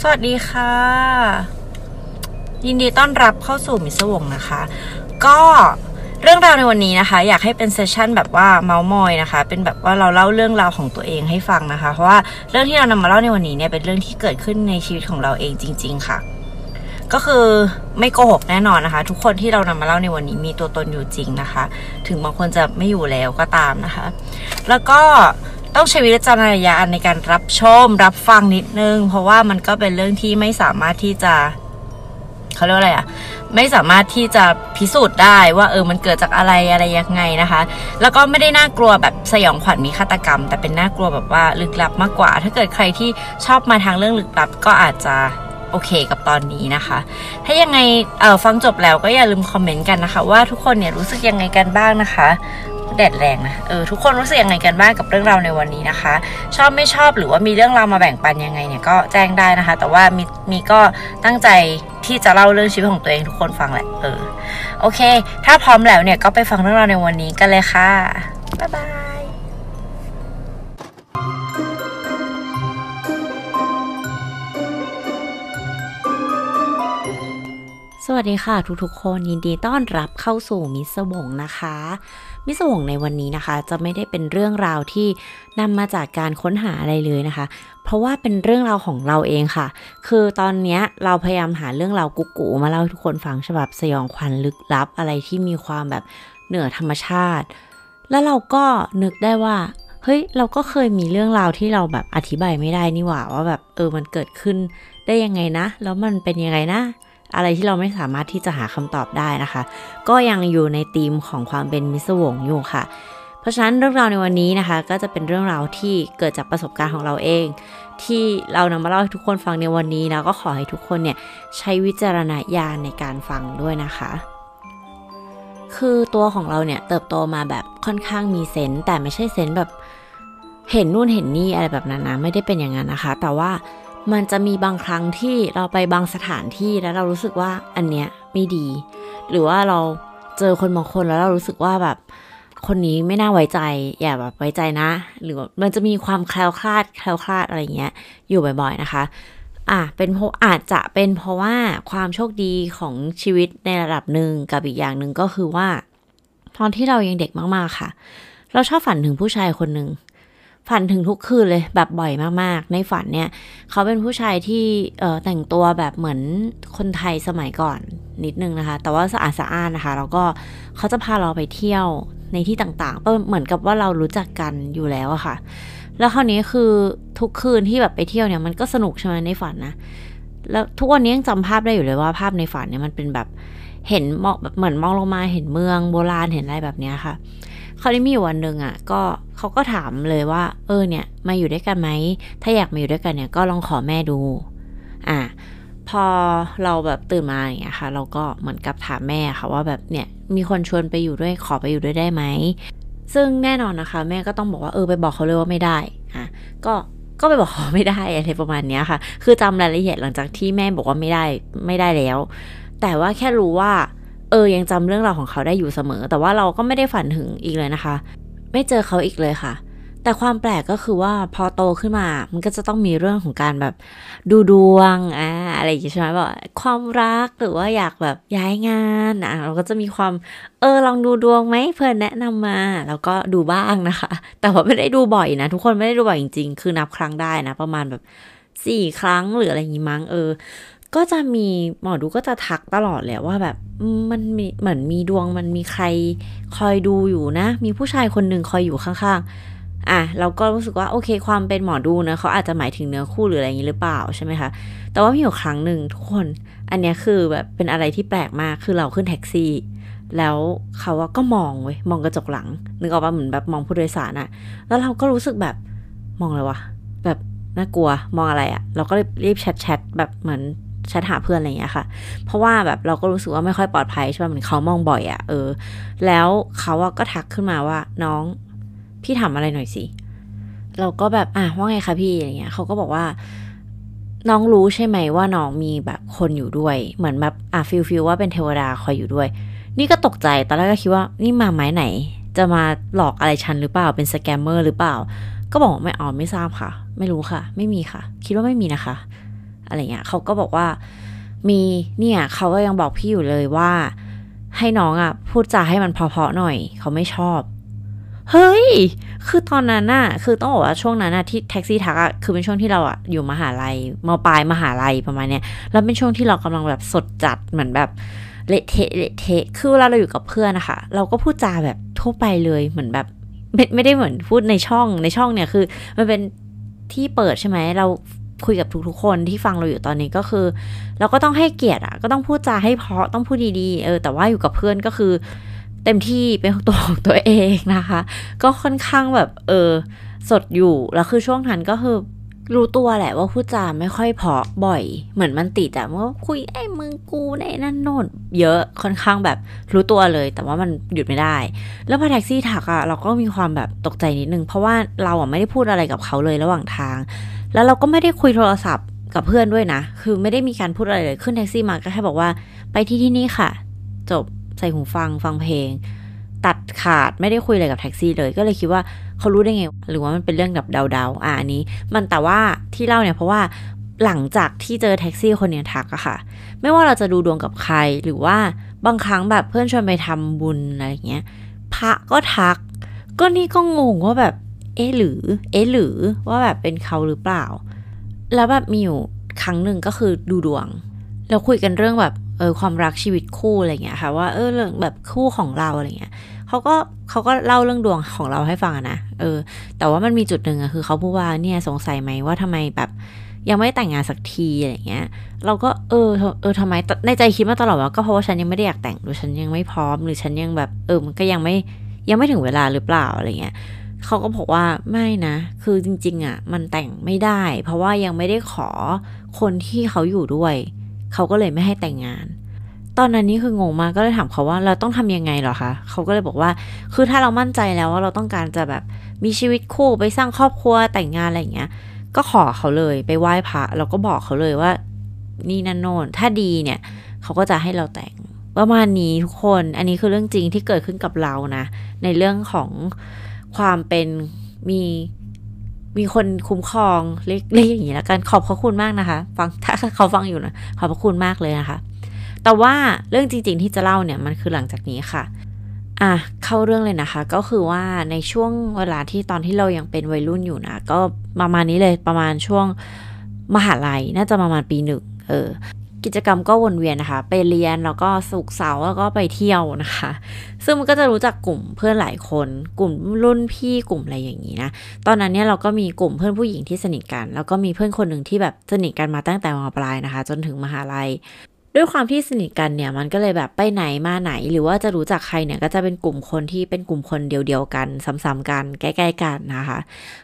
สวัสดีค่ะ ยินดีต้อนรับเข้าสู่มิสวงนะคะ ก็เรื่องราวในวันนี้นะคะ อยากให้เป็นเซสชันแบบว่าเมาส์มอยนะคะ เป็นแบบว่าเราเล่าเรื่องราวของตัวเองให้ฟังนะคะ เพราะว่าเรื่องที่เรานำมาเล่าในวันนี้เนี่ยเป็นเรื่องที่เกิดขึ้นในชีวิตของเราเองจริง ๆ ค่ะ ก็คือไม่โกหกแน่นอนนะคะ ทุกคนที่เรานำมาเล่าในวันนี้มีตัวตนอยู่จริงนะคะ ถึงบางคนจะไม่อยู่แล้วก็ตามนะคะ แล้วก็ ต้องใช้วิจารณญาณในการรับชมรับฟังนิดนึง เพราะว่ามันก็เป็นเรื่องที่ไม่สามารถที่จะเขาเรียกว่าอะไรอะไม่สามารถที่จะพิสูจน์ได้ว่าเออมันเกิดจากอะไรอะไรยังไงนะคะ แล้วก็ไม่ได้น่ากลัวแบบสยองขวัญมีฆาตกรรม แต่เป็นน่ากลัวแบบว่าลึกลับมากกว่า ถ้าเกิดใครที่ชอบมาทางเรื่องลึกลับก็อาจจะโอเคกับตอนนี้นะคะ ถ้ายังไงเออฟังจบแล้วก็อย่าลืมคอมเมนต์กันนะคะ ว่าทุกคนเนี่ยรู้สึกยังไงกันบ้างนะคะ แดดแรงนะ เออทุกคนรู้สึกยังไงกันบ้างกับเรื่องราวในวันนี้นะคะ ชอบไม่ชอบหรือว่ามีเรื่องราวมาแบ่งปันยังไงเนี่ยก็แจ้งได้นะคะ แต่ว่ามีมีก็ตั้งใจที่จะเล่าเรื่องชีวิตของตัวเองทุกคนฟังแหละ เออ โอเค ถ้าพร้อมแล้วเนี่ยก็ไปฟังเรื่องราวในวันนี้กันเลยค่ะ บ๊ายบายสวัสดีค่ะทุกๆคนยินดีต้อนรับเข้าสู่มิสวงนะคะ มิสวงในวันนี้นะคะ จะไม่ได้เป็นเรื่องราวที่นำมาจากการค้นหาอะไรเลยนะคะ เพราะว่าเป็นเรื่องราวของเราเองค่ะ คือตอนนี้เราพยายามหาเรื่องราวกุ๊กกูมาเล่าให้ทุกคนฟังฉบับสยองขวัญลึกลับอะไรที่มีความแบบเหนือธรรมชาติ แล้วเราก็นึกได้ว่าเฮ้ยเราก็เคยมีเรื่องราวที่เราแบบอธิบายไม่ได้นี่หว่าว่าแบบเออมันเกิดขึ้นได้ยังไงนะ แล้วมันเป็นยังไงนะ อะไรที่เราไม่สามารถที่จะหาคำตอบได้นะคะ ก็ยังอยู่ในธีมของความเป็นมิสวงอยู่ค่ะ เพราะฉะนั้นเรื่องราวในวันนี้นะคะ ก็จะเป็นเรื่องราวที่เกิดจากประสบการณ์ของเราเอง ที่เรานำมาเล่าให้ทุกคนฟังในวันนี้แล้วก็ขอให้ทุกคนเนี่ยใช้วิจารณญาณในการฟังด้วยนะคะคือตัวของเราเนี่ยเติบโตมาแบบค่อนข้างมีเซนส์แต่ไม่ใช่เซนส์แบบเห็นนู่นเห็นนี่อะไรแบบนั้นนะไม่ได้เป็นอย่างนั้นนะคะ แต่ว่า มันจะมีบางครั้งที่เราไปบางสถานที่แล้วเรารู้สึกว่าอันเนี้ยไม่ดี หรือว่าเราเจอคนบางคนแล้วเรารู้สึกว่าแบบ คนนี้ไม่น่าไว้ใจ อย่าแบบไว้ใจนะ หรือมันจะมีความแคล้วคลาดแคล้วคลาดอะไรเงี้ย อยู่บ่อยๆนะคะอะเป็นเพราะอาจจะเป็นเพราะว่าความโชคดีของชีวิตในระดับหนึ่งกับอีกอย่างหนึ่งก็คือว่า ตอนที่เรายังเด็กมากๆค่ะ เราชอบฝันถึงผู้ชายคนหนึ่ง ฝันถึงทุกคืนเลยแบบบ่อยมากๆ ในฝันเนี่ยเขาเป็นผู้ชายที่เแต่งตัวแบบเหมือนคนไทยสมัยก่อนนิดนึงนะคะ แต่ว่าสะอาดสะอ้านนะคะ แล้วก็เขาจะพาเราไปเที่ยวในที่ต่างๆเหมือนกับว่าเรารู้จักกันอยู่แล้วอะค่ะ แล้วคราวนี้คือทุกคืนที่แบบไปเที่ยวเนี่ยมันก็สนุกใช่ไหมในฝันนะแล้วทุกวันนี้ยังจำภาพได้อยู่เลยว่าภาพในฝันเนี่ยมันเป็นแบบเห็นมองแบบเหมือนมองลงมาเห็นเมืองโบราณเห็นอะไรแบบเนี้ยค่ะ คราวนี้มีอยู่วันหนึ่งอะก็เขาก็ถามเลยว่า เออเนี่ยมาอยู่ด้วยกันไหมถ้าอยากมาอยู่ด้วยกันเนี่ยก็ลองขอแม่ดู อะพอเราแบบตื่นมาอย่างเงี้ยค่ะ เราก็เหมือนกับถามแม่ค่ะว่าแบบเนี่ยมีคนชวนไปอยู่ด้วยขอไปอยู่ด้วยได้ไหมซึ่งแน่นอนนะคะ แม่ก็ต้องบอกว่าเออไปบอกเขาเลยว่าไม่ได้อะก็ก็ไปบอกเขาไม่ได้อะไรประมาณเนี้ยค่ะ คือจำรายละเอียดหลังจากที่แม่บอกว่าไม่ได้ไม่ได้แล้ว แต่ว่าแค่รู้ว่า เออยังจำเรื่องราวของเขาได้อยู่เสมอ แต่ว่าเราก็ไม่ได้ฝันถึงอีกเลยนะคะ ไม่เจอเขาอีกเลยค่ะ แต่ความแปลกก็คือว่าพอโตขึ้นมา มันก็จะต้องมีเรื่องของการแบบดูดวงอ่าอะไรอย่างเงี้ยใช่ไหมแบบความรักหรือว่าอยากแบบย้ายงานอะเราก็จะมีความเออลองดูดวงไหมเพื่อนแนะนำมา แล้วก็ดูบ้างนะคะ แต่ว่าไม่ได้ดูบ่อยนะ ทุกคนไม่ได้ดูบ่อยจริงๆ คือนับครั้งได้นะ ประมาณแบบสี่ครั้งหรืออะไรอย่างงี้มั้งเออ ก็จะมีหมอดูก็จะทักตลอดเลยว่าแบบมันมีเหมือนมีดวงมันมีใครคอยดูอยู่นะ มีผู้ชายคนหนึ่งคอยอยู่ข้างๆ อะเราก็รู้สึกว่าโอเคความเป็นหมอดูนะเขาอาจจะหมายถึงเนื้อคู่หรืออะไรอย่างนี้หรือเปล่าใช่ไหมคะแต่ว่ามีอยู่ครั้งหนึ่งทุกคน อันนี้คือแบบเป็นอะไรที่แปลกมากคือเราขึ้นแท็กซี่ แล้วเขาก็มองเว้ยมองกระจกหลังนึกออกป่ะเหมือนแบบมองผู้โดยสารอะแล้วเราก็รู้สึกแบบมองเลยวะแบบน่ากลัวมองอะไรอะเราก็รีบแชทแชทแบบเหมือน แชทหาเพื่อนอะไรอย่างเงี้ยค่ะ เพราะว่าแบบเราก็รู้สึกว่าไม่ค่อยปลอดภัยใช่ไหมเหมือนเขามองบ่อยอะ่ะเออ แล้วเขาก็ทักขึ้นมาว่าน้องพี่ถามอะไรหน่อยสิเราก็แบบอะว่าไงคะพี่อะไรเงี้ยเขาก็บอกว่า น้องรู้ใช่ไหมว่าน้องมีแบบคนอยู่ด้วย เหมือนแบบอะ feel feel ว่าเป็นเทวดาคอยอยู่ด้วย นี่ก็ตกใจตอนแรกก็คิดว่านี่มาไม้ไหน จะมาหลอกอะไรฉันหรือเปล่าเป็นสแกมเมอร์หรือเปล่า ก็บอกไม่อ๋อไม่ทราบค่ะ ไม่รู้ค่ะ ไม่มีค่ะ คิดว่าไม่มีนะคะ อะไรเงี้ยเขาก็บอกว่ามีเนี่ยเขาก็ยังบอกพี่อยู่เลยว่า ให้น้องอะ่ะ พูดจาให้มันเพาะๆหน่อย เขาไม่ชอบ เฮ้ย คือตอนนั้นน่ะ คือต้องบอกว่าช่วงนั้นน่ะที่แท็กซี่ทักอะคือเป็นช่วงที่เราอะอยู่มหาลัยมปลายมหาลัยประมาณเนี้ยแล้วเป็นช่วงที่เรากำลังแบบสดจัดเหมือนแบบเละเทะเละเทะคือเวลาเราอยู่กับเพื่อนนะคะเราก็พูดจาแบบทั่วไปเลยเหมือนแบบไม่ไม่ได้เหมือนพูดในช่องในช่องเนี่ยคือ มันเป็นที่เปิดใช่ไหมเรา คุยกับทุกๆคนที่ฟังเราอยู่ตอนนี้ก็คือ เราก็ต้องให้เกียรติอะ ก็ต้องพูดจาให้เพาะต้องพูดดีๆเออแต่ว่าอยู่กับเพื่อนก็คือ เต็มที่เป็นตัวของตัวเองนะคะ ก็ค่อนข้างแบบเออสดอยู่แล้วคือช่วงนั้นก็คือรู้ตัวแหละว่าพูดจาไม่ค่อยเพาะบ่อย เหมือนมันติดอะมันก็คุยไอ้มึงกูในนั่นโน่นเยอะค่อนข้างแบบรู้ตัวเลย แต่ว่ามันหยุดไม่ได้ แล้วพอแท็กซี่ถักอะเราก็มีความแบบตกใจนิดนึง เพราะว่าเราอะไม่ได้พูดอะไรกับเขาเลยระหว่างทาง แล้วเราก็ไม่ได้คุยโทรศัพท์กับเพื่อนด้วยนะ คือไม่ได้มีการพูดอะไรเลย ขึ้นแท็กซี่มาก็แค่บอกว่า ไปที่ที่นี่ค่ะ จบใส่หูฟังฟังเพลง ตัดขาดไม่ได้คุยอะไรกับแท็กซี่เลย ก็เลยคิดว่าเขารู้ได้ไง หรือว่ามันเป็นเรื่องแบบเดาๆอะอันนี้ มันแต่ว่าที่เล่าเนี่ยเพราะว่าหลังจากที่เจอแท็กซี่คนเนี้ยทักอะค่ะ ไม่ว่าเราจะดูดวงกับใครหรือว่าบางครั้งแบบเพื่อนชวนไปทำบุญอะไรเงี้ยพระก็ทัก ก็นี่ก็งงว่าแบบ เอ๊หรือ เอ๊หรือ ว่าแบบเป็นเขาหรือเปล่า แล้วแบบมีอยู่ครั้งหนึ่งก็คือดูดวงแล้วคุยกันเรื่องแบบเออความรักชีวิตคู่อะไรเงี้ยค่ะว่าเออเรื่องแบบคู่ของเราอะไรเงี้ยเขาก็เขาก็เล่าเรื่องดวงของเราให้ฟังนะเออ แต่ว่ามันมีจุดหนึ่งอะคือเขาพูดว่าเนี่ยสงสัยไหมว่าทำไมแบบยังไม่แต่งงานสักทีอะไรเงี้ย เราก็เออเออทำไมในใจคิดมาตลอดว่าก็เพราะว่าฉันยังไม่ได้อยากแต่งหรือฉันยังไม่พร้อม หรือฉันยังแบบเออมันก็ยังไม่ยังไม่ถึงเวลาหรือเปล่าอะไรเงี้ย เขาก็บอกว่าไม่นะ คือจริง ๆอะมันแต่งไม่ได้ เพราะว่ายังไม่ได้ขอคนที่เขาอยู่ด้วย เขาก็เลยไม่ให้แต่งงาน ตอนนั้นนี่คืองงมากก็เลยถามเขาว่าเราต้องทำยังไงหรอคะเขาก็เลยบอกว่า คือถ้าเรามั่นใจแล้วว่าเราต้องการจะแบบมีชีวิตคู่ไปสร้างครอบครัวแต่งงานอะไรอย่างเงี้ย ก็ขอเขาเลยไปไหว้พระแล้วก็บอกเขาเลยว่า นี่นันโนนถ้าดีเนี่ย เขาก็จะให้เราแต่งประมาณนี้ทุกคน อันนี้คือเรื่องจริงที่เกิดขึ้นกับเรานะ ในเรื่องของ ความเป็นมีมีคนคุ้มครองเรียกอย่างนี้แล้วกันขอบพระคุณมากนะคะ ฟังถ้าเขาฟังอยู่นะขอบพระคุณมากเลยนะคะ แต่ว่าเรื่องจริง ๆ ที่จะเล่าเนี่ยมันคือหลังจากนี้ค่ะอะเข้าเรื่องเลยนะคะ ก็คือว่าในช่วงเวลาที่ตอนที่เรายังเป็นวัยรุ่นอยู่นะ ก็ประมาณนี้เลยประมาณช่วงมหาลัยน่าจะประมาณปีหนึ่งเออ กิจกรรมก็วนเวียนนะคะ ไปเรียนแล้วก็สุกเสาร์แล้วก็ไปเที่ยวนะคะ ซึ่งมันก็จะรู้จักกลุ่มเพื่อนหลายคน กลุ่มรุ่นพี่กลุ่มอะไรอย่างนี้นะ ตอนนั้นเนี่ยเราก็มีกลุ่มเพื่อนผู้หญิงที่สนิทกัน แล้วก็มีเพื่อนคนหนึ่งที่แบบสนิทกันมาตั้งแต่มปลายนะคะ จนถึงมหาลัย ด้วยความที่สนิทกันเนี่ยมันก็เลยแบบไปไหนมาไหน หรือว่าจะรู้จักใครเนี่ยก็จะเป็นกลุ่มคนที่เป็นกลุ่มคนเดียวๆกันซ้ำๆกันใกล้ๆกันนะคะ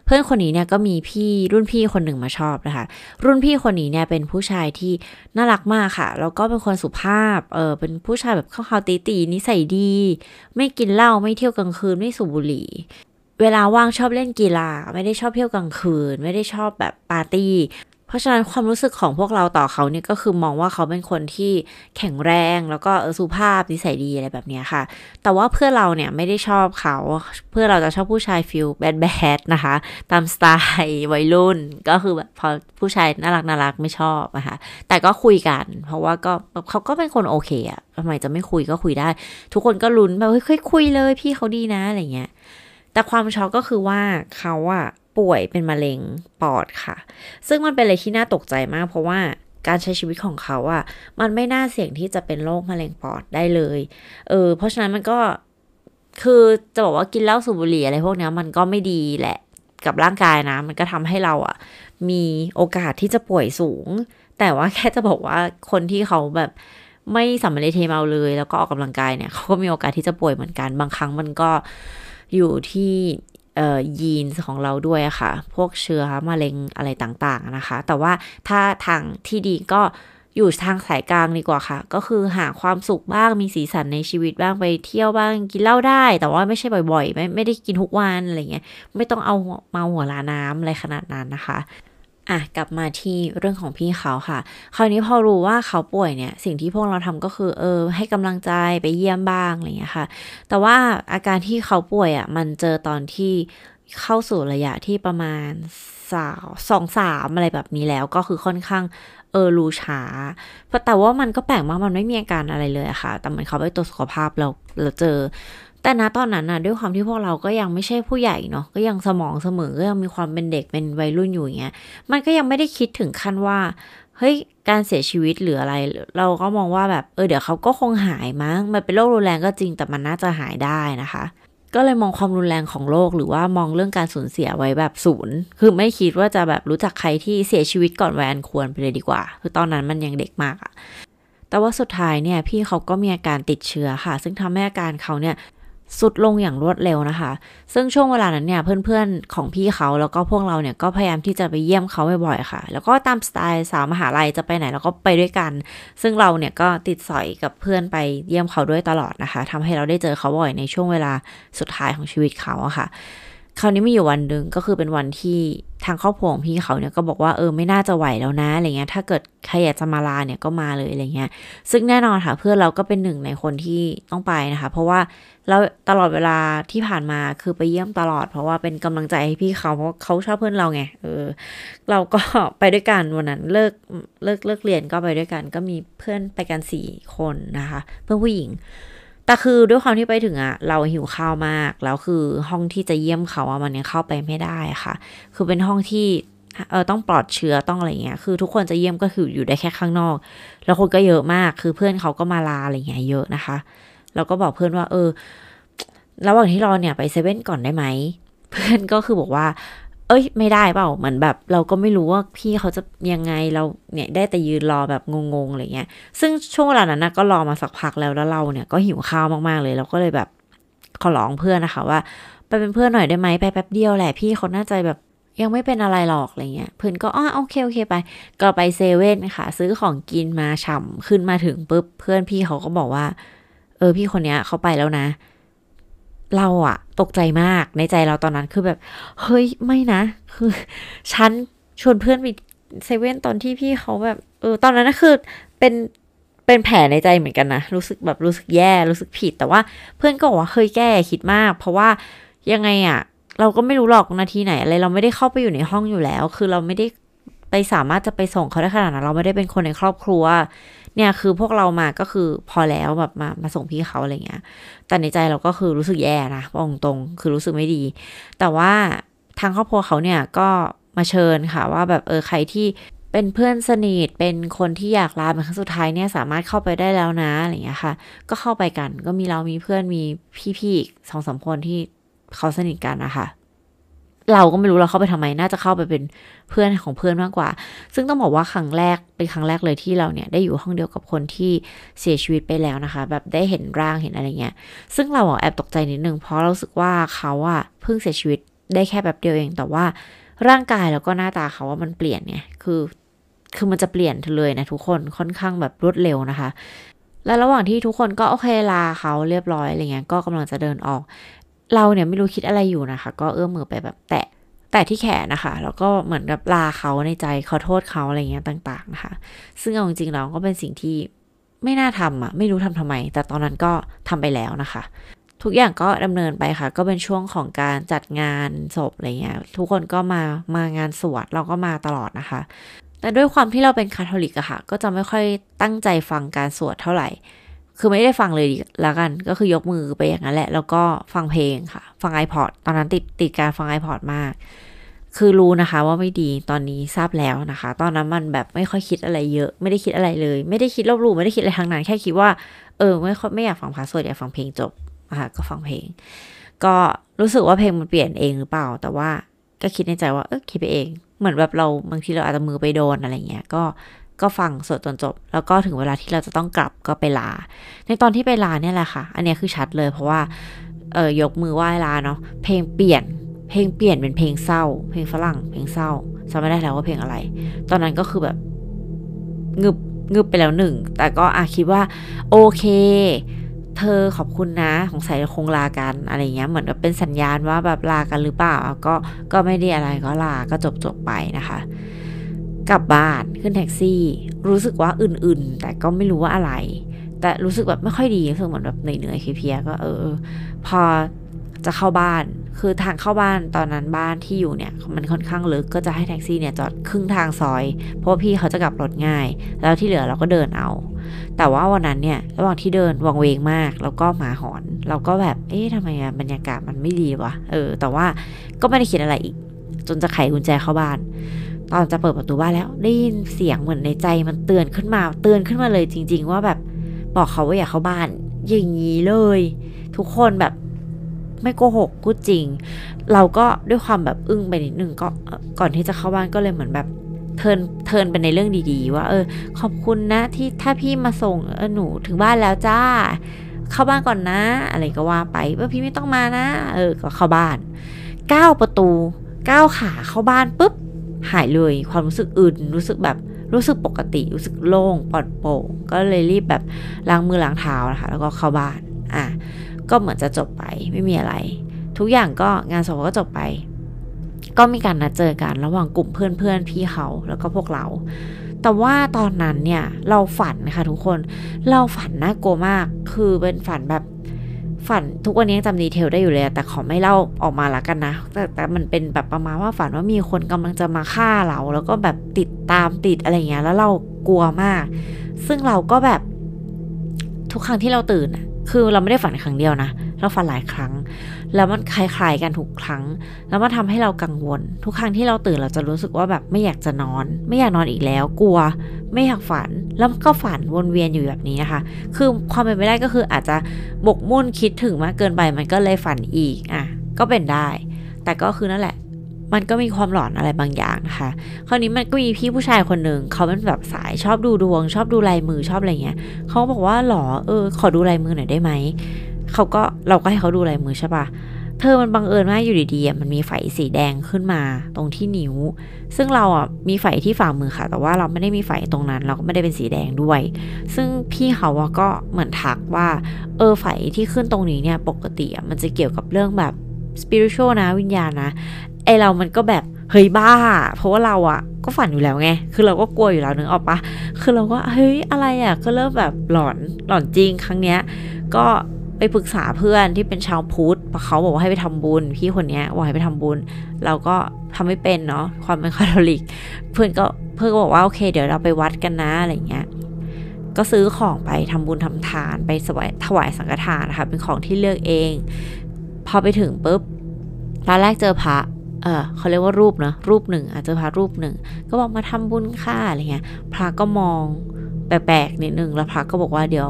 เพื่อนคนนี้เนี่ยก็มีพี่รุ่นพี่คนหนึ่งมาชอบนะคะ รุ่นพี่คนนี้เนี่ยเป็นผู้ชายที่น่ารักมากค่ะแล้วก็เป็นคนสุภาพเออเป็นผู้ชายแบบเข้าๆตีตีนิสัยดี ไม่กินเหล้าไม่เที่ยวกลางคืนไม่สูบบุหรี่เวลาว่างชอบเล่นกีฬา ไม่ได้ชอบเที่ยวกลางคืน ไม่ได้ชอบแบบปาร์ตี้ เพราะฉะนั้นความรู้สึกของพวกเราต่อเขาเนี่ยก็คือมองว่าเขาเป็นคนที่แข็งแรงแล้วก็สุภาพนิสัยดีอะไรแบบนี้ค่ะ แต่ว่าเพื่อเราเนี่ยไม่ได้ชอบเขา เพื่อเราจะชอบผู้ชายฟิลแบดแบดนะคะ ตามสไตล์วัยรุ่นก็คือแบบพอผู้ชายน่ารักน่ารักไม่ชอบนะคะแต่ก็คุยกัน เพราะว่าก็เขาก็เป็นคนโอเคอะทำไมจะไม่คุยก็คุยได้ ทุกคนก็ลุ้นแบบเฮ้ยคุยเลยพี่เขาดีนะอะไรเงี้ยแต่ความช็อกก็คือว่าเขาอะ ป่วยเป็นมะเร็งปอดค่ะ ซึ่งมันเป็นอะไรที่น่าตกใจมาก เพราะว่าการใช้ชีวิตของเขาอะ่ะมันไม่น่าเสี่ยงที่จะเป็นโรคมะเร็งปอดได้เลย เออ เพราะฉะนั้นมันก็คือจะบอกว่ากินเหล้าสูบบุหรี่อะไรพวกนี้มันก็ไม่ดีแหละกับร่างกายนะ มันก็ทำให้เราอะ่ะมีโอกาสที่จะป่วยสูง แต่ว่าแค่จะบอกว่าคนที่เขาแบบไม่สำเร็จเทเมาเลย แล้วก็ออกกำลังกายเนี่ยเขาก็มีโอกาสที่จะป่วยเหมือนกัน บางครั้งมันก็อยู่ที่ ยีนของเราด้วยอะค่ะ พวกเชื้อมะเร็งอะไรต่างๆนะคะ แต่ว่าถ้าทางที่ดีก็อยู่ทางสายกลางดีกว่าค่ะ ก็คือหาความสุขบ้างมีสีสันในชีวิตบ้างไปเที่ยวบ้างกินเหล้าได้ แต่ว่าไม่ใช่บ่อยๆ ไม่ไม่ได้กินทุกวันอะไรเงี้ยไม่ต้องเอาเมาหัวลาน้ำอะไรขนาดนั้นนะคะ อะกลับมาที่เรื่องของพี่เขาค่ะ คราวนี้พอรู้ว่าเขาป่วยเนี่ย สิ่งที่พวกเราทำก็คือ เออ ให้กำลังใจไปเยี่ยมบ้างอะไรอย่างเงี้ยค่ะ แต่ว่าอาการที่เขาป่วยอะ มันเจอตอนที่เข้าสู่ระยะที่ประมาณสาวสองสามอะไรแบบนี้แล้วก็คือค่อนข้างเออรู้ช้าแต่ว่ามันก็แปลกมากมันไม่มีอาการอะไรเลยอะค่ะ แต่เหมือนเขาไปตรวจสุขภาพเราเราเจอ แต่นะตอนนั้นนะด้วยความที่พวกเราก็ยังไม่ใช่ผู้ใหญ่เนาะก็ยังสมองเสมอก็ยังมีความเป็นเด็กเป็นวัยรุ่นอยู่อย่างเงี้ยมันก็ยังไม่ได้คิดถึงขั้นว่าเฮ้ยการเสียชีวิตหรืออะไร เราก็มองว่าแบบเออเดี๋ยวเขาก็คงหายมั้งมันเป็นโรครุนแรงก็จริงแต่มันน่าจะหายได้นะคะ ก็เลยมองความรุนแรงของโลกหรือว่ามองเรื่องการสูญเสียไว้แบบศูนย์คือไม่คิดว่าจะแบบรู้จักใครที่เสียชีวิตก่อนวัยอันควรไปเลยดีกว่า คือตอนนั้นมันยังเด็กมากอะแต่ว่าสุดท้ายเนี่ยพี่เขาก็มีอาการติดเชื้อค่ะ ซึ่งทำให้อาการเขาเนี่ย สุดลงอย่างรวดเร็วนะคะ ซึ่งช่วงเวลานั้นเนี่ยเพื่อนๆของพี่เขาแล้วก็พวกเราเนี่ยก็พยายามที่จะไปเยี่ยมเขาบ่อยๆค่ะ แล้วก็ตามสไตล์สาวมหาลัยจะไปไหนเราก็ไปด้วยกัน ซึ่งเราเนี่ยก็ติดสอยกับเพื่อนไปเยี่ยมเขาด้วยตลอดนะคะทำให้เราได้เจอเขาบ่อยในช่วงเวลาสุดท้ายของชีวิตเขาอะค่ะ คราวนี้มีอยู่วันหนึ่งก็คือเป็นวันที่ทางครอบครัวของพี่เขาเนี่ยก็บอกว่าเออไม่น่าจะไหวแล้วนะอะไรเงี้ยถ้าเกิดใครอยากจะมาลาเนี่ยก็มาเลยอะไรเงี้ย ซึ่งแน่นอนค่ะ เพื่อนเราก็เป็นหนึ่งในคนที่ต้องไปนะคะ เพราะว่าเราตลอดเวลาที่ผ่านมาคือไปเยี่ยมตลอด เพราะว่าเป็นกำลังใจให้พี่เขาเพราะเขาชอบเพื่อนเราไงเออ เราก็ไปด้วยกันวันนั้นเลิกเลิกเลิกเรียนก็ไปด้วยกัน ก็มีเพื่อนไปกันสี่คนนะคะ เพื่อนผู้หญิง แต่คือด้วยความที่ไปถึงอะเราหิวข้าวมาก แล้วคือห้องที่จะเยี่ยมเขาอะมันยังเข้าไปไม่ได้ค่ะ คือเป็นห้องที่เออต้องปลอดเชื้อต้องอะไรเงี้ย คือทุกคนจะเยี่ยมก็คืออยู่ได้แค่ข้างนอก แล้วคนก็เยอะมาก คือเพื่อนเขาก็มาลาอะไรเงี้ยเยอะนะคะ เราก็บอกเพื่อนว่า เออ ระหว่างที่รอเนี่ยไปเซเว่นก่อนได้ไหม เพื่อนก็คือบอกว่า เอ้ย ไม่ได้เปล่าเหมือนแบบ เราก็ไม่รู้ว่าพี่เขาจะยังไงเราเนี่ยได้แต่ยืนรอแบบงงๆอะไรเงี้ย ซึ่งช่วงเวลานั้นนะก็รอมาสักพักแล้วแล้วเราเนี่ยก็หิวข้าวมากๆเลยเราก็เลยแบบขอร้องเพื่อนนะคะว่า ไปเป็นเพื่อนหน่อยได้ไหมไปแป๊บเดียวแหละพี่เขาน่าจะแบบยังไม่เป็นอะไรหรอกอะไรเงี้ยเพื่อนก็อ๋อโอเคโอเคไป ก็ไปเซเว่นค่ะ ซื้อของกินมาฉ่าขึ้นมาถึงปุ๊บเพื่อนพี่เขาก็บอกว่า เออพี่คนเนี้ยเขาไปแล้วนะ เราอะตกใจมากในใจเราตอนนั้นคือแบบ เฮ้ยไม่นะ คือ ฉันชวนเพื่อนไปเซเว่นตอนที่พี่เขาแบบเออตอนนั้นนะคือเป็นเป็นแผลในใจเหมือนกันนะรู้สึกแบบรู้สึกแย่รู้สึกผิด แต่ว่าเพื่อนก็บอกว่าเคยแก้คิดมาก เพราะว่ายังไงอะเราก็ไม่รู้หรอกนาทีไหนอะไรเราไม่ได้เข้าไปอยู่ในห้องอยู่แล้ว คือเราไม่ได้ไปสามารถจะไปส่งเขาได้ขนาดนั้นเราไม่ได้เป็นคนในครอบครัว เนี่ยคือพวกเรามาก็คือพอแล้วแบบมามาส่งพี่เขาอะไรเงี้ย แต่ในใจเราก็คือรู้สึกแย่นะบอกตรงคือรู้สึกไม่ดี แต่ว่าทางครอบครัวเขาเนี่ยก็มาเชิญค่ะว่าแบบเออใครที่เป็นเพื่อนสนิทเป็นคนที่อยากลาเป็นครั้งสุดท้ายเนี่ยสามารถเข้าไปได้แล้วนะอะไรเงี้ยค่ะ ก็เข้าไปกันก็มีเรามีเพื่อนมีพี่ๆสองสามคนที่เขาสนิทกันนะคะ เราก็ไม่รู้เราเข้าไปทำไม น่าจะเข้าไปเป็นเพื่อนของเพื่อนมากกว่า ซึ่งต้องบอกว่าครั้งแรกเป็นครั้งแรกเลยที่เราเนี่ยได้อยู่ห้องเดียวกับคนที่เสียชีวิตไปแล้วนะคะ แบบได้เห็นร่างเห็นอะไรเงี้ย ซึ่งเราแอบตกใจนิดนึงเพราะเราสึกว่าเขาอะเพิ่งเสียชีวิตได้แค่แบบเดียวเอง แต่ว่าร่างกายแล้วก็หน้าตาเขาว่ามันเปลี่ยนไง คือ คือมันจะเปลี่ยนเลยนะทุกคน ค่อนข้างแบบรวดเร็วนะคะและระหว่างที่ทุกคนก็โอเคลาเขาเรียบร้อยอะไรเงี้ยก็กำลังจะเดินออก เราเนี่ยไม่รู้คิดอะไรอยู่นะคะ ก็เอื้อมมือไปแบบแตะแตะที่แขนนะคะ แล้วก็เหมือนกับลาเขาในใจขอโทษเขาอะไรเงี้ยต่างๆนะคะ ซึ่งเอาจริงๆเราก็เป็นสิ่งที่ไม่น่าทำอะไม่รู้ทำทำไม แต่ตอนนั้นก็ทำไปแล้วนะคะ ทุกอย่างก็ดำเนินไปค่ะ ก็เป็นช่วงของการจัดงานศพอะไรเงี้ยทุกคนก็มามางานสวดเราก็มาตลอดนะคะ แต่ด้วยความที่เราเป็นคาทอลิกอะค่ะ ก็จะไม่ค่อยตั้งใจฟังการสวดเท่าไหร่ คือไม่ได้ฟังเลยแล้วกัน ก็คือยกมือไปอย่างนั้นแหละ แล้วก็ฟังเพลงค่ะ ฟัง iPod ตอนนั้นติดติดการฟัง iPod มาก คือรู้นะคะว่าไม่ดีตอนนี้ทราบแล้วนะคะ ตอนนั้นมันแบบไม่ค่อยคิดอะไรเยอะ ไม่ได้คิดอะไรเลย ไม่ได้คิดลบหลู่ไม่ได้คิดอะไรทางนั้น แค่คิดว่า เออ ไม่ค่อยไม่อยากฟังพาสวดอยากฟังเพลงจบนะคะก็ฟังเพลง ก็รู้สึกว่าเพลงมันเปลี่ยนเองหรือเปล่า แต่ว่าก็คิดในใจว่าเออคิดไปเอง เหมือนแบบเราบางทีเราอาจจะมือไปโดนอะไรเงี้ย ก็ ก็ฟังสดจนจบ แล้วก็ถึงเวลาที่เราจะต้องกลับก็ไปลา ในตอนที่ไปลาเนี่ยแหละค่ะ อันนี้คือชัดเลยเพราะว่าเออยกมือไหว้ลาเนาะเพลงเปลี่ยน เพลงเปลี่ยนเป็นเพลงเศร้า เพลงฝรั่ง เพลงเศร้าจำไม่ได้แล้วว่าเพลงอะไร ตอนนั้นก็คือแบบงึบงึบไปแล้วหนึ่ง แต่ก็อาคิดว่า โอเค เธอขอบคุณนะของใส่คงลากันอะไรเงี้ย เหมือนกับเป็นสัญญาณว่าแบบลากันหรือเปล่า ก็ก็ไม่ได้อะไรก็ลาก็จบจบไปนะคะ กลับบ้านขึ้นแท็กซี่ รู้สึกว่าอื่นๆ แต่ก็ไม่รู้ว่าอะไร แต่รู้สึกแบบไม่ค่อยดีรู้สึกเหมือนแบบเหนื่อยๆเพียก็เออ พอจะเข้าบ้านคือทางเข้าบ้านตอนนั้นบ้านที่อยู่เนี่ย มันค่อนข้างลึกก็จะให้แท็กซี่เนี่ยจอดครึ่งทางซอย เพราะพี่เขาจะกลับรถง่าย แล้วที่เหลือเราก็เดินเอา แต่ว่าวันนั้นเนี่ยระหว่างที่เดินวังเวงมาก แล้วก็หมาหอน เราก็แบบเอ๊ะทำไมอะบรรยากาศมันไม่ดีวะเออ แต่ว่าก็ไม่ได้คิดอะไรอีก จนจะไขกุญแจเข้าบ้าน ตอนจะเปิดประตูบ้านแล้ว ได้ยินเสียงเหมือนในใจมันเตือนขึ้นมา เตือนขึ้นมาเลยจริง ๆ ว่าแบบบอกเขาว่าอย่าเข้าบ้าน อย่างนี้เลย ทุกคนแบบไม่โกหกพูดจริง เราก็ด้วยความแบบอึ้งไปนิดนึงก็ก่อนที่จะเข้าบ้านก็เลยเหมือนแบบเทินเทินไปในเรื่องดีๆ ว่า เออ ขอบคุณนะที่ถ้าพี่มาส่งเออหนูถึงบ้านแล้วจ้า เข้าบ้านก่อนนะ อะไรก็ว่าไปว่าพี่ไม่ต้องมานะ เออก็เข้าบ้านก้าวประตูก้าวขาเข้าบ้านปุ๊บ หายเลยความรู้สึกอื่นรู้สึกแบบรู้สึกปกติ รู้สึกโล่งปลอดโปร่งก็เลยรีบแบบล้างมือล้างเท้านะคะแล้วก็เข้าบ้านอะก็เหมือนจะจบไปไม่มีอะไร ทุกอย่างก็งานศพก็จบไป ก็มีการนัดเจอกันระหว่างกลุ่มเพื่อนๆพี่เขาแล้วก็พวกเรา แต่ว่าตอนนั้นเนี่ยเราฝันนะคะทุกคนเราฝันน่ากลัวมากคือเป็นฝันแบบ ฝันทุกวันนี้ยังจำดีเทลได้อยู่เลยแต่ขอไม่เล่าออกมาละกันนะ แต่แต่มันเป็นแบบประมาณว่าฝันว่ามีคนกำลังจะมาฆ่าเรา แล้วก็แบบติดตามติดอะไรเงี้ยแล้วเรากลัวมาก ซึ่งเราก็แบบทุกครั้งที่เราตื่นอะ คือเราไม่ได้ฝันครั้งเดียวนะ เราฝันหลายครั้ง แล้วมันคล้ายๆกันทุกครั้ง แล้วมันทาให้เรากังวล ทุกครั้งที่เราตื่นเราจะรู้สึกว่าแบบไม่อยากจะนอน ไม่อยากนอนอีกแล้ว กลัว ไม่อยากฝัน แล้วก็ฝันวนเวียนอยู่แบบนี้นะคะ คือความเป็นไปได้ก็คืออาจจะบกมุ่นคิดถึงมากเกินไปมันก็เลยฝันอีก อะ ก็เป็นได้ แต่ก็คือนั่นแหละ มันก็มีความหลอนอะไรบางอย่างนะคะคราวนี้มันก็มีพี่ผู้ชายคนหนึ่งเขาเป็นแบบสายชอบดูดวง ชอบดูลายมือชอบอะไรเงี้ยเขาบอกว่าหรอเออ ขอดูลายมือหน่อยได้ไหมเขาก็เราก็ให้เขาดูลายมือใช่ปะเธอมันบังเอิญมากอยู่ดีๆมันมีไฝสีแดงขึ้นมาตรงที่นิ้ว ซึ่งเราอะมีไฝที่ฝ่ามือค่ะ แต่ว่าเราไม่ได้มีไฝตรงนั้น เราก็ไม่ได้เป็นสีแดงด้วย ซึ่งพี่เขาก็เหมือนทักว่า เออไฝที่ขึ้นตรงนี้เนี่ยปกติมันจะเกี่ยวกับเรื่องแบบสปิริตชัลนะวิญญาณนะ ไอเรามันก็แบบเฮ้ยบ้า เพราะว่าเราอะก็ฝันอยู่แล้วไง คือเราก็กลัวอยู่แล้วนึกออกปะคือเราก็เฮ้ยอะไรอะก็เริ่มแบบหลอนหลอนจริงครั้งเนี้ย ก็ไปปรึกษาเพื่อนที่เป็นชาวพุทธเขาบอกว่าให้ไปทำบุญ พี่คนนี้บอกให้ไปทำบุญ เราก็ทำไม่เป็นเนาะความเป็นคาทอลิก เพื่อนก็เพื่อนก็บอกว่าโอเค เดี๋ยวเราไปวัดกันนะอะไรเงี้ยก็ซื้อของไปทำบุญทำทานไปสวายถวายสังฆทานนะคะเป็นของที่เลือกเอง พอไปถึงปุ๊บร้านแรกเจอพระ เออเขาเรียกว่ารูปเนาะรูปหนึ่ง อาจจะพระรูปหนึ่ง ก็บอกมาทำบุญค่ะอะไรเงี้ยพระก็มองแปลกๆนิดนึงแล้วพระก็บอกว่าเดี๋ยว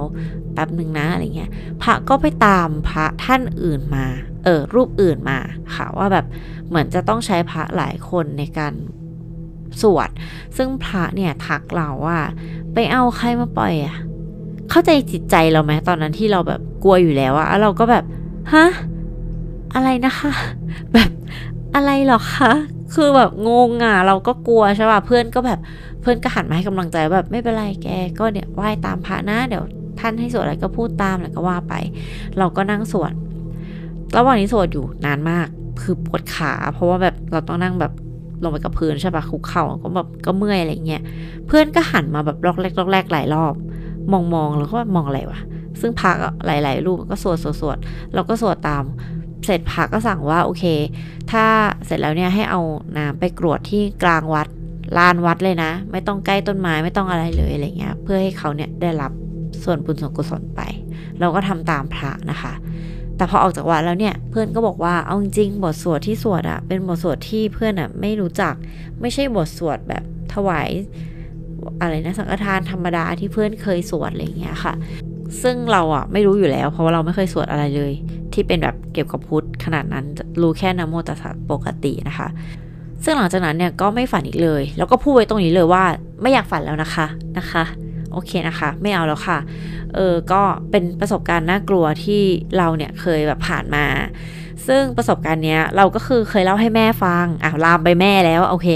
แป๊บหนึ่งนะอะไรเงี้ยพระก็ไปตามพระท่านอื่นมาเออรูปอื่นมาค่ะว่าแบบเหมือนจะต้องใช้พระหลายคนในการสวด ซึ่งพระเนี่ยทักเราว่า ไปเอาใครมาปล่อยอะเข้าใจจิตใจเราไหมตอนนั้นที่เราแบบกลัวอยู่แล้วอะเราก็แบบฮะอะไรนะคะ แบบ อะไรหรอคะ คือแบบงงอะ เราก็กลัวใช่ป่ะ เพื่อนก็แบบ เพื่อนก็หันมาให้กำลังใจแบบไม่เป็นไรแก ก็เนี่ยไหว้ตามพระนะ เดี๋ยวท่านให้สวดอะไรก็พูดตามแล้วก็ว่าไป เราก็นั่งสวด ระหว่างนี้สวดอยู่นานมาก คือปวดขา เพราะว่าแบบเราต้องนั่งแบบลงไปกับพื้นใช่ปะคุกเข่าก็แบบก็เมื่อยอะไรเงี้ย เพื่อนก็หันมาแบบล็อกแรกล็อกแรกหลายรอบ มองมองแล้วก็มองอะไรวะ ซึ่งพักหลาย ๆ รูปก็สวดสวดสวดเราก็สวดตาม เสร็จพักก็สั่งว่าโอเค ถ้าเสร็จแล้วเนี่ยให้เอาน้ำไปกรวดที่กลางวัดลานวัดเลยนะ ไม่ต้องใกล้ต้นไม้ไม่ต้องอะไรเลยอะไรเงี้ย เพื่อให้เขาเนี่ยได้รับส่วนบุญส่วนกุศลไป เราก็ทำตามพระนะคะ แต่พอออกจากวัดแล้วเนี่ยเพื่อนก็บอกว่าเอาจริงบทสวดที่สวดอะเป็นบทสวดที่เพื่อนอะไม่รู้จักไม่ใช่บทสวดแบบถวายอะไรนะสังฆทานธรรมดาที่เพื่อนเคยสวดอะไรเงี้ยค่ะ ซึ่งเราอะไม่รู้อยู่แล้ว เพราะว่าเราไม่เคยสวดอะไรเลย ที่เป็นแบบเกี่ยวกับพุทธขนาดนั้นรู้แค่นโมตัสสะปกตินะคะ ซึ่งหลังจากนั้นเนี่ยก็ไม่ฝันอีกเลย แล้วก็พูดไว้ตรงนี้เลยว่าไม่อยากฝันแล้วนะคะนะคะโอเคนะคะ ไม่เอาแล้วค่ะ เออ ก็เป็นประสบการณ์น่ากลัวที่เราเนี่ยเคยแบบผ่านมา ซึ่งประสบการณ์เนี้ยเราก็คือเคยเล่าให้แม่ฟังอะลามไปแม่แล้วโอเค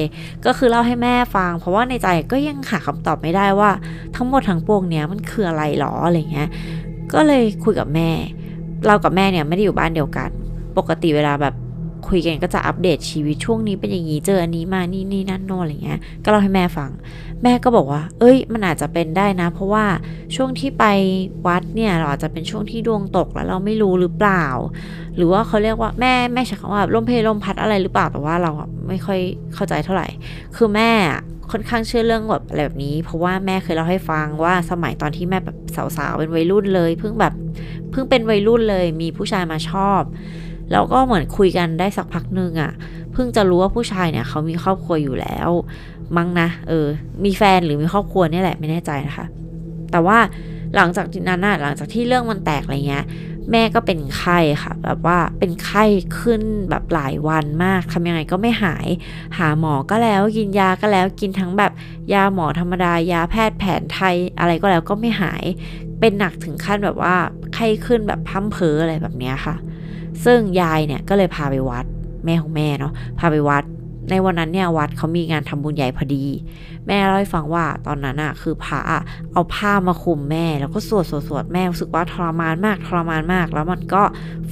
ก็คือเล่าให้แม่ฟัง เพราะว่าในใจก็ยังหาคำตอบไม่ได้ว่า ทั้งหมดทั้งปวงเนี้ยมันคืออะไรหรออะไรเงี้ย ก็เลยคุยกับแม่ เรากับแม่เนี่ยไม่ได้อยู่บ้านเดียวกัน ปกติเวลาแบบคุยกันก็จะอัปเดตชีวิตช่วงนี้เป็นอย่างนี้เจออันนี้มานี่นี่นั่นโน่นอะไรเงี้ย ก็เล่าให้แม่ฟัง แม่ก็บอกว่า เอ้ย มันอาจจะเป็นได้นะ เพราะว่าช่วงที่ไปวัดเนี่ยเราอาจจะเป็นช่วงที่ดวงตกแล้วเราไม่รู้หรือเปล่า หรือว่าเขาเรียกว่าแม่แม่ใช้คำว่าลมเพลลมพัดอะไรหรือเปล่าแต่ว่าเราไม่ค่อยเข้าใจเท่าไหร่ คือแม่ ค่อนข้างเชื่อเรื่องแบบอะไรแบบนี้ เพราะว่าแม่เคยเล่าให้ฟังว่าสมัยตอนที่แม่แบบสาวๆเป็นวัยรุ่นเลย เพิ่งแบบเพิ่งเป็นวัยรุ่นเลย มีผู้ชายมาชอบแล้วก็เหมือนคุยกันได้สักพักหนึ่งอะ่ะ เพิ่งจะรู้ว่าผู้ชายเนี่ยเขามีครอบครัวอยู่แล้ว มั้งนะเออ มีแฟนหรือมีครอบครัวนี่แหละไม่แน่ใจนะคะ แต่ว่าหลังจากนั้นน่ะหลังจากที่เรื่องมันแตกอะไรเงี้ย แม่ก็เป็นไข้ค่ะ แบบว่าเป็นไข้ขึ้นแบบหลายวันมากทำยังไงก็ไม่หาย หาหมอก็แล้วกินยาก็แล้วกินทั้งแบบยาหมอธรรมดายาแพทย์แผนไทยอะไรก็แล้วก็ไม่หาย เป็นหนักถึงขั้นแบบว่าไข้ขึ้นแบบพั่มเพออะไรแบบนี้ค่ะ ซึ่งยายเนี่ยก็เลยพาไปวัดแม่ของแม่เนาะพาไปวัด ในวันนั้นเนี่ยวัดเขามีงานทำบุญใหญ่พอดี แม่เล่าให้ฟังว่าตอนนั้นอะคือพระเอาผ้ามาคลุมแม่ แล้วก็สวดสวดสวดแม่รู้สึกว่าทรมานมากทรมานมาก แล้วมันก็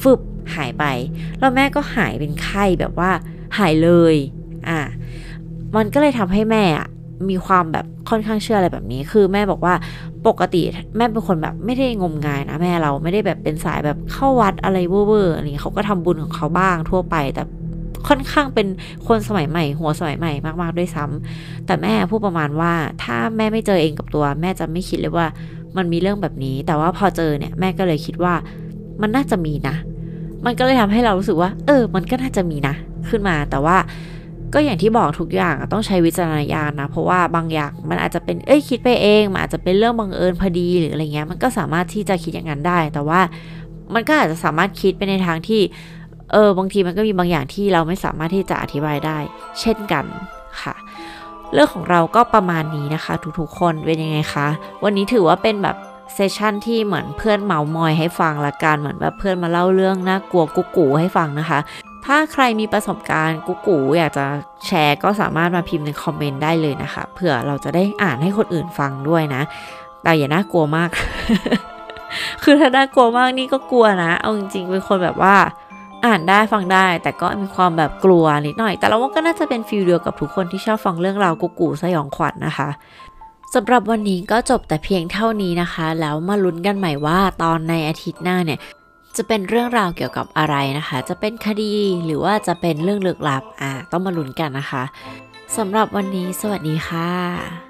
ฟึบหายไป แล้วแม่ก็หายเป็นไข้แบบว่าหายเลยอะมันก็เลยทำให้แม่อะมีความแบบค่อนข้างเชื่ออะไรแบบนี้ คือแม่บอกว่าปกติแม่เป็นคนแบบไม่ได้งมงายนะแม่เราไม่ได้แบบเป็นสายแบบเข้าวัดอะไรเวอร์ๆนี่เขาก็ทำบุญของเขาบ้างทั่วไปแต่ ค่อนข้างเป็นคนสมัยใหม่ หัวสมัยใหม่มากๆด้วยซ้ำแต่แม่พูดประมาณว่าถ้าแม่ไม่เจอเองกับตัว แม่จะไม่คิดเลยว่ามันมีเรื่องแบบนี้ แต่ว่าพอเจอเนี่ยแม่ก็เลยคิดว่ามันน่าจะมีนะ มันก็เลยทำให้เรารู้สึกว่า เออ มันก็น่าจะมีนะ ขึ้นมาแต่ว่าก็อย่างที่บอกทุกอย่างต้องใช้วิจารณญาณนะ เพราะว่าบางอย่างมันอาจจะเป็นเอ้ยคิดไปเอง มันอาจจะเป็นเรื่องบังเอิญพอดีหรืออะไรเงี้ยมันก็สามารถที่จะคิดอย่างนั้นได้ แต่ว่ามันก็อาจจะสามารถคิดไปในทางที่ เออบางทีมันก็มีบางอย่างที่เราไม่สามารถที่จะอธิบายได้ เช่นกันค่ะเรื่องของเราก็ประมาณนี้นะคะ ทุกๆคนเป็นยังไงคะ วันนี้ถือว่าเป็นแบบ session ที่เหมือนเพื่อนเม้ามอยให้ฟังละกันเหมือนแบบเพื่อนมาเล่าเรื่องน่ากลัวกุ๊กกูให้ฟังนะคะ ถ้าใครมีประสบการณ์กุ๊กกูอยากจะแชร์ก็สามารถมาพิมพ์ในคอมเมนต์ได้เลยนะคะเผื่อเราจะได้อ่านให้คนอื่นฟังด้วยนะ แต่อย่าน่ากลัวมาก คือถ้าน่ากลัวมากนี่ก็กลัวนะเอาจริงๆเป็นคนแบบว่า อ่านได้ฟังได้ แต่ก็มีความแบบกลัวนิดหน่อย แต่เราว่าก็น่าจะเป็น feel เดียวกับทุกคนที่ชอบฟังเรื่องราวกุ๊กกูสยองขวัญนะคะสำหรับวันนี้ก็จบแต่เพียงเท่านี้นะคะ แล้วมาลุ้นกันใหม่ว่าตอนในอาทิตย์หน้าเนี่ยจะเป็นเรื่องราวเกี่ยวกับอะไรนะคะ จะเป็นคดีหรือว่าจะเป็นเรื่องลึกลับอ่าต้องมาลุ้นกันนะคะสำหรับวันนี้สวัสดีค่ะ